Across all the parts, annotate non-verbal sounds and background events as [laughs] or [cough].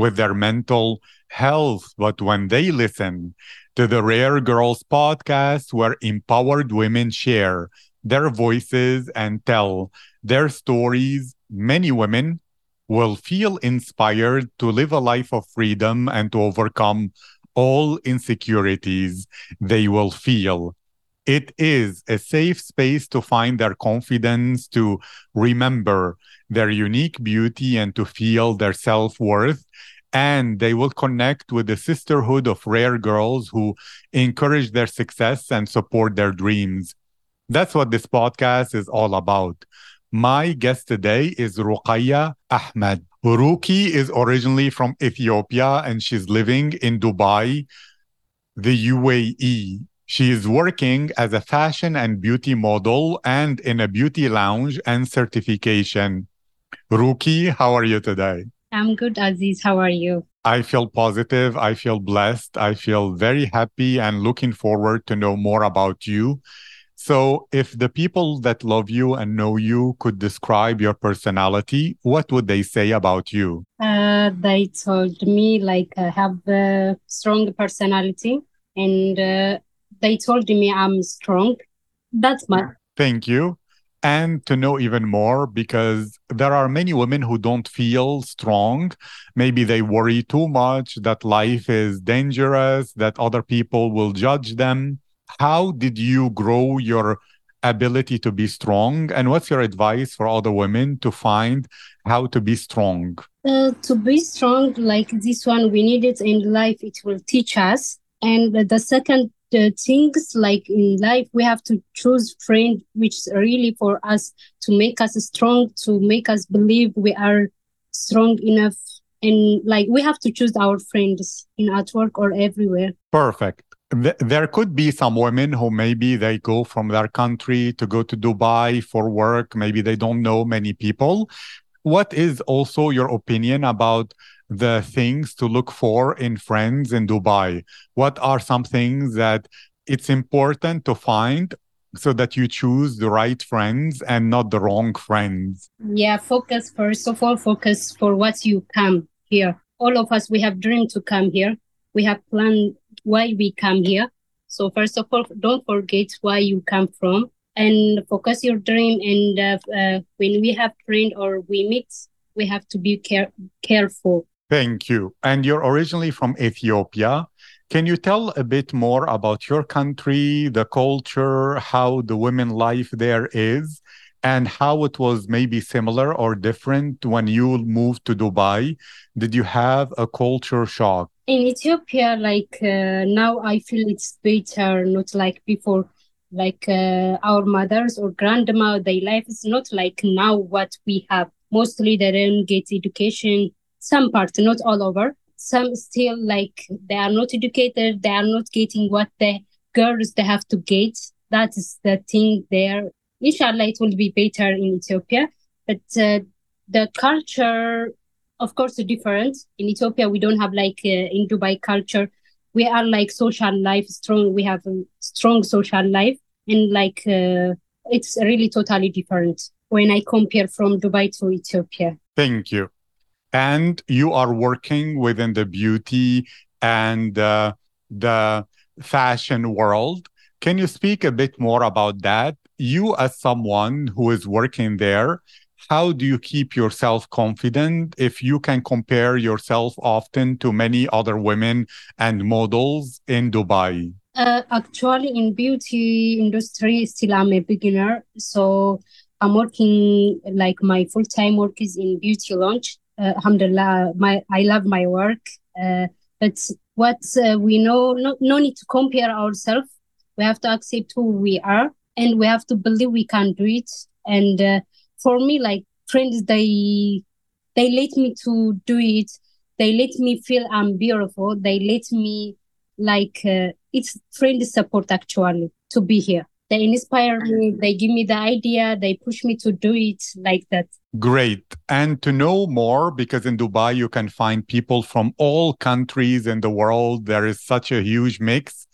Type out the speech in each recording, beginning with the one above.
with their mental health. But when they listen to the Rare Girls podcast, where empowered women share their voices and tell their stories, many women will feel inspired to live a life of freedom and to overcome all insecurities they will feel. It is a safe space to find their confidence, to remember their unique beauty, and to feel their self worth. And they will connect with the sisterhood of rare girls who encourage their success and support their dreams. That's what this podcast is all about. My guest today is Rukiya Ahmed. Ruki is originally from Ethiopia and she's living in Dubai, the UAE. She is working as a fashion and beauty model and in a beauty lounge and certification. Ruki, how are you today? I'm good, Aziz. How are you? I feel positive. I feel blessed. I feel very happy and looking forward to know more about you. So, if the people that love you and know you could describe your personality, what would they say about you? Uh, they told me like I have a strong personality, and uh, they told me I'm strong. That's my. Thank you. And to know even more, because there are many women who don't feel strong. Maybe they worry too much that life is dangerous, that other people will judge them how did you grow your ability to be strong and what's your advice for other women to find how to be strong uh, to be strong like this one we need it in life it will teach us and the second uh, things like in life we have to choose friend which is really for us to make us strong to make us believe we are strong enough and like we have to choose our friends in at work or everywhere perfect there could be some women who maybe they go from their country to go to Dubai for work. Maybe they don't know many people. What is also your opinion about the things to look for in friends in Dubai? What are some things that it's important to find so that you choose the right friends and not the wrong friends? Yeah, focus first of all, focus for what you come here. All of us, we have dreamed to come here. We have planned why we come here. So first of all, don't forget why you come from and focus your dream. And uh, uh, when we have friend or we meet, we have to be care- careful. Thank you. And you're originally from Ethiopia. Can you tell a bit more about your country, the culture, how the women life there is, and how it was maybe similar or different when you moved to Dubai? Did you have a culture shock? in Ethiopia, like uh, now, I feel it's better, not like before. Like uh, our mothers or grandma, their life is not like now what we have. Mostly they don't get education. Some parts, not all over. Some still like they are not educated. They are not getting what the girls they have to get. That is the thing there. Inshallah, it will be better in Ethiopia. But uh, the culture of course is different in ethiopia we don't have like uh, in dubai culture we are like social life strong we have a strong social life and like uh, it's really totally different when i compare from dubai to ethiopia thank you and you are working within the beauty and uh, the fashion world can you speak a bit more about that you as someone who is working there how do you keep yourself confident if you can compare yourself often to many other women and models in Dubai? Uh, actually, in beauty industry, still I'm a beginner. So I'm working like my full time work is in beauty lounge. Uh, alhamdulillah, my I love my work. Uh, but what uh, we know, no, no need to compare ourselves. We have to accept who we are, and we have to believe we can do it. And uh, for me like friends they they let me to do it they let me feel i'm beautiful they let me like uh, it's friend support actually to be here they inspire uh-huh. me they give me the idea they push me to do it like that. Great. And to know more because in dubai you can find people from all countries in the world there is such a huge mix.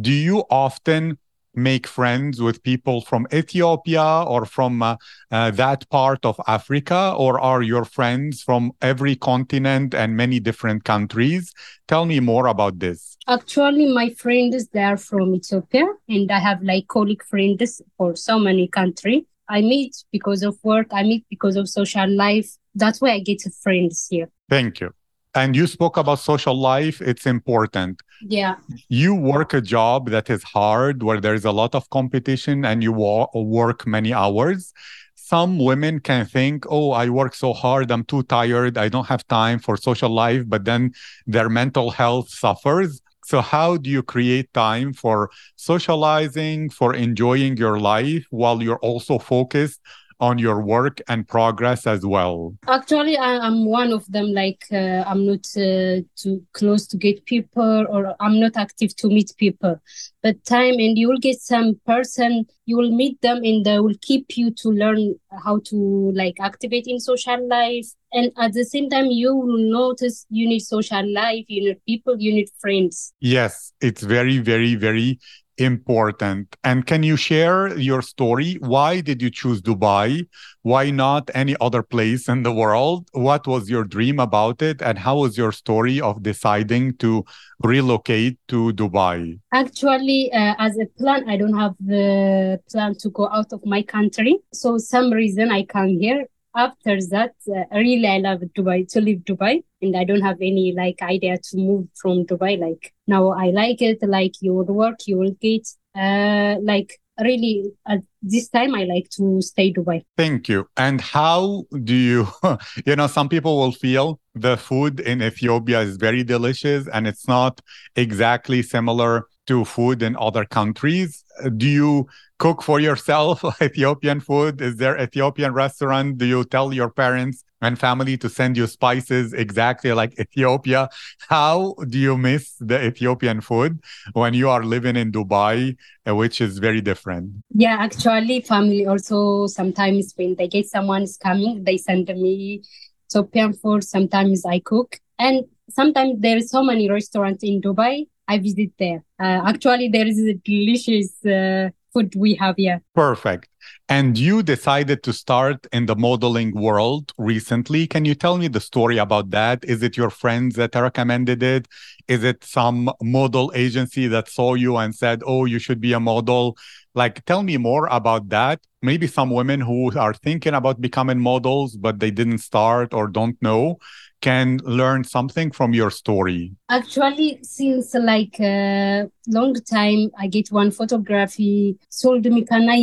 Do you often make friends with people from Ethiopia or from uh, uh, that part of Africa, or are your friends from every continent and many different countries? Tell me more about this. Actually, my friends they are from Ethiopia, and I have like colleague friends for so many countries. I meet because of work. I meet because of social life. That's why I get friends here. Thank you and you spoke about social life it's important. Yeah. You work a job that is hard where there's a lot of competition and you wa- work many hours. Some women can think oh i work so hard i'm too tired i don't have time for social life but then their mental health suffers. So how do you create time for socializing for enjoying your life while you're also focused on your work and progress as well? Actually, I, am one of them. Like uh, I'm not uh, too close to get people, or I'm not active to meet people. But time and you will get some person, you will meet them, and they will keep you to learn how to like activate in social life. And at the same time, you will notice you need social life, you need people, you need friends. Yes, it's very, very, very important. And can you share your story? Why did you choose Dubai? Why not any other place in the world? What was your dream about it? And how was your story of deciding to relocate to Dubai? Actually, uh, as a plan, I don't have the plan to go out of my country. So some reason I come here after that, uh, really, I love Dubai to live Dubai, and I don't have any like idea to move from Dubai. Like now, I like it. Like you work, you will get uh like really at this time i like to stay dubai thank you and how do you [laughs] you know some people will feel the food in ethiopia is very delicious and it's not exactly similar to food in other countries do you cook for yourself [laughs] Ethiopian food? Is there Ethiopian restaurant? Do you tell your parents and family to send you spices exactly like [laughs] Ethiopia? How do you miss the Ethiopian food when you are living in Dubai, uh, which is very different? Yeah, actually, family also sometimes when they get someone's coming, they send me Ethiopian food. Sometimes I cook, and sometimes there is so many restaurants in Dubai. I visit there. Uh, actually, there is a delicious uh, food we have here. Perfect. And you decided to start in the modeling world recently. Can you tell me the story about that? Is it your friends that recommended it? Is it some model agency that saw you and said, oh, you should be a model? Like, tell me more about that. Maybe some women who are thinking about becoming models, but they didn't start or don't know can learn something from your story? Actually, since like a long time, I get one photography told me, "Can I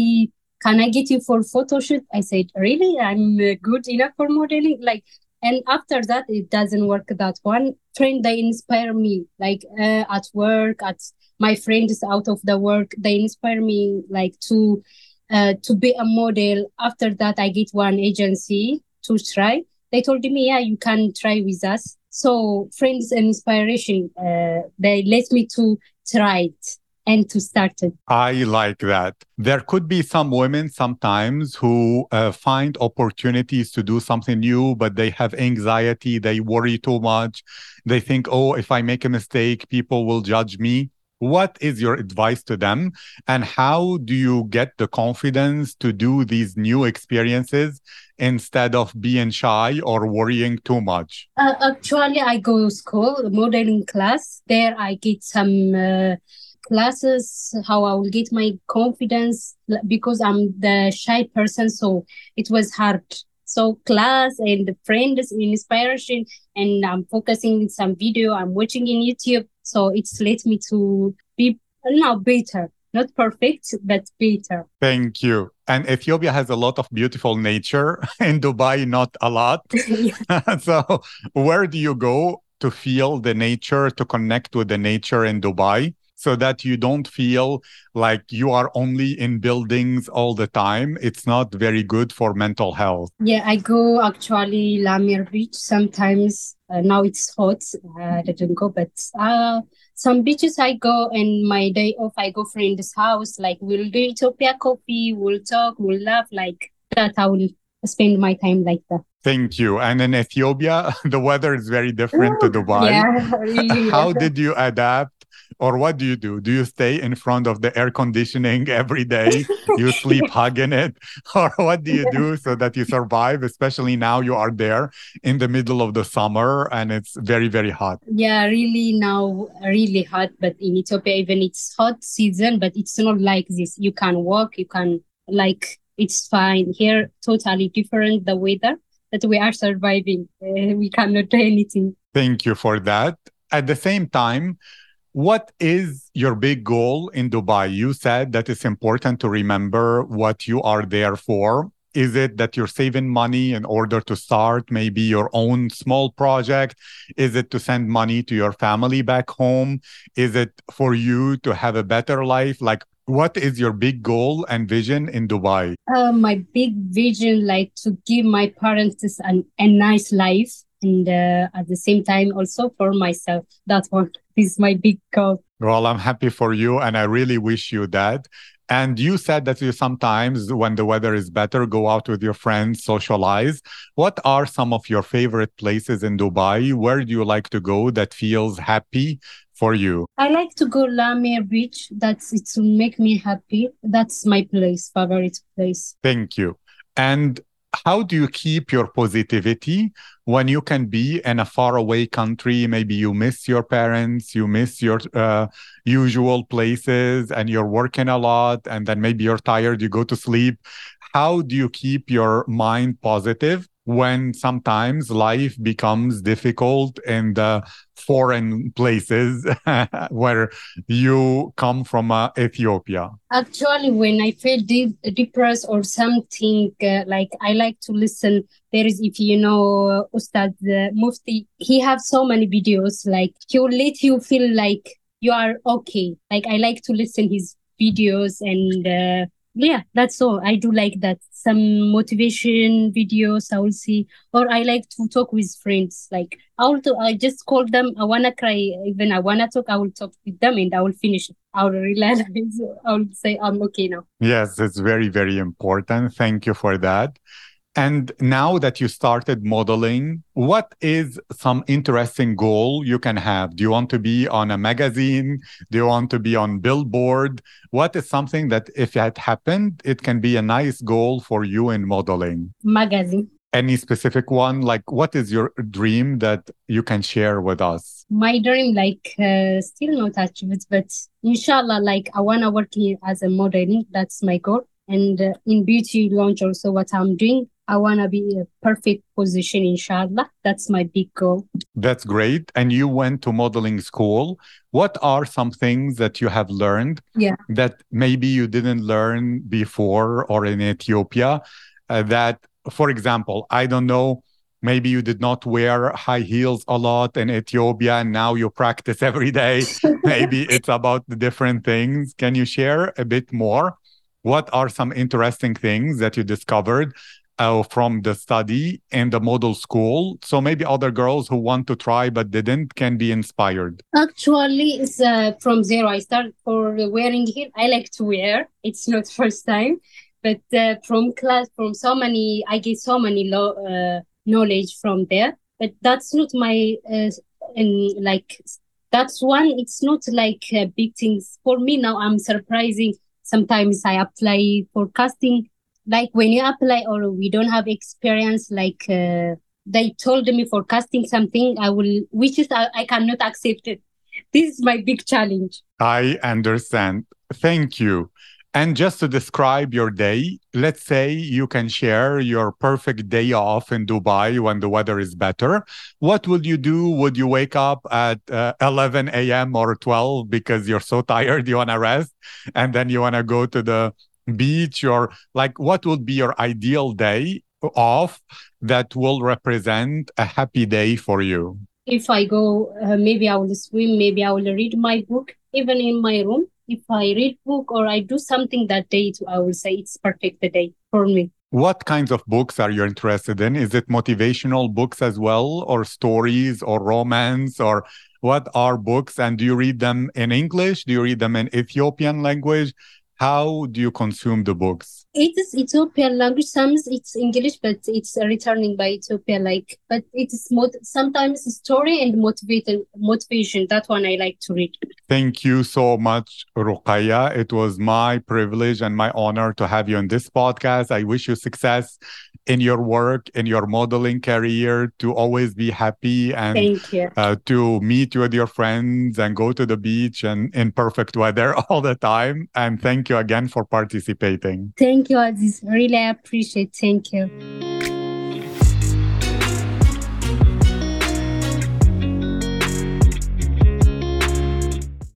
can I get you for photo shoot?" I said, "Really? I'm good enough for modeling." Like, and after that, it doesn't work. That one friend they inspire me, like uh, at work, at my friends out of the work, they inspire me like to uh, to be a model. After that, I get one agency to try they told me, yeah, you can try with us. So friends and inspiration, uh, they led me to try it and to start it. I like that. There could be some women sometimes who uh, find opportunities to do something new, but they have anxiety. They worry too much. They think, oh, if I make a mistake, people will judge me. What is your advice to them? And how do you get the confidence to do these new experiences instead of being shy or worrying too much? Uh, actually, I go to school, modeling class. There I get some uh, classes, how I will get my confidence because I'm the shy person. So it was hard so class and friends inspiration and i'm focusing some video i'm watching in youtube so it's led me to be now better, not perfect, but better. Thank you. And Ethiopia has a lot of beautiful nature. [laughs] In Dubai, not a lot. [laughs] [laughs] so, where do you go to feel the nature, to connect with the nature in Dubai? so that you don't feel like you are only in buildings all the time. It's not very good for mental health. Yeah, I go actually La Mer Beach sometimes Uh, now it's hot. Uh, I didn't go, but uh, some beaches I go and my day off I go friend's house. Like we'll do Ethiopia coffee, we'll talk, we'll laugh like that. I will spend my time like that. Thank you. And in Ethiopia, [laughs] the weather is very different to Dubai. Yeah, [laughs] really. How did you adapt? Or what do you do? Do you stay in front of the air conditioning every day? you [laughs] sleep hugging it? [laughs] Or what do you do so that you survive? Especially now you are there in the middle of the summer and it's very, very hot. Yeah, really now really hot. But in Ethiopia, even it's hot season, but it's not like this. You can walk, you can like it's fine. Here, totally different the weather that we are surviving. Uh, [laughs] we cannot do anything. Thank you for that. At the same time, what is your big goal in Dubai? You said that it's important to remember what you are there for. Is it that you're saving money in order to start maybe your own small project? Is it to send money to your family back home? Is it for you to have a better life? Like, what is your big goal and vision in Dubai? Uh, my big vision, like to give my parents an, a nice life and uh, at the same time also for myself. That's what is my big goal. Well, I'm happy for you and I really wish you that. And you said that you sometimes, when the weather is better, go out with your friends, socialize. What are some of your favorite places in Dubai? Where do you like to go that feels happy for you? I like to go La Mer Beach. That's it to make me happy. That's my place, favorite place. Thank you. And how do you keep your positivity when you can be in a faraway country? Maybe you miss your parents you miss your uh, usual places and you're working a lot and then maybe you're tired you go to sleep. How do you keep your mind positive when sometimes life becomes difficult in the foreign places [laughs] where you come from uh, Ethiopia? Actually, when I feel de- depressed or something, uh, like I like to listen. There is, if you know, Ustad uh, Mufti, he have so many videos. Like he will let you feel like you are okay. Like I like to listen his videos and uh, yeah that's all i do like that. Some motivation videos i will see or i like to talk with friends. Like i will to, i just call them i wanna cry. Even i wanna talk i will talk with them and i will finish. I will realize [laughs] i will say i'm okay now. Yes it's very very important. Thank you for that and now that you started modeling, what is some interesting goal you can have? Do you want to be on a magazine? Do you want to be on Billboard? What is something that if it happened, it can be a nice goal for you in modeling? Magazine. Any specific one? Like, what is your dream that you can share with us? My dream, like, uh, still not achieved, but inshallah, like, I want to work here as a modeling. That's my goal. And uh, in beauty lounge, also, what I'm doing, I want to be a perfect position, inshallah. That's my big goal. That's great. And you went to modeling school. What are some things that you have learned yeah. that maybe you didn't learn before or in Ethiopia? Uh, that, for example, I don't know, maybe you did not wear high heels a lot in Ethiopia and now you practice [laughs] every day. maybe [laughs] it's about the different things. Can you share a bit more? What are some interesting things that you discovered uh, from the study in the model school. So maybe other girls who want to try but didn't can be inspired. Actually it's uh, from zero. I started for wearing heel i like to wear. It's not [laughs] first time. But uh, from class from so many i get so many lo- uh, knowledge from there. But that's not my uh, like that's one. It's not like big things for me now i'm surprising. Sometimes i apply for casting like when you apply or we don't have experience like uh, they told me for casting something i will which is I, I cannot accept it this is my big challenge i understand thank you and just to describe your day, let's say you can share your perfect day off in Dubai when the weather is better. What would you do? Would you wake up at uh, 11 a.m. or 12 because you're so [laughs] tired you want to rest? And then you want to go to the beach your like what would be your ideal day off that will represent a happy day for you if i go uh, maybe i will swim maybe i will read my book even in my room if i read book or i do something that day i will say it's perfect day for me What kinds of books are you interested in? Is it motivational books as well, or stories, or romance, or what are books? And do you read them in English? Do you read them in Ethiopian language? How do you consume the books? It is Ethiopian language. Sometimes it's English, but it's returning by Ethiopia. Like, but it is mod- sometimes story and motivation. Motivation. That one I like to read. Thank you so much, Rukiya. It was my privilege and my honor to have you on this podcast. I wish you success in your work, in your modeling career, to always be happy and uh, to meet with your friends and go to the beach and in perfect weather [laughs] all the time. And thank you again for participating. Thank Thank you. I really appreciate. Thank you.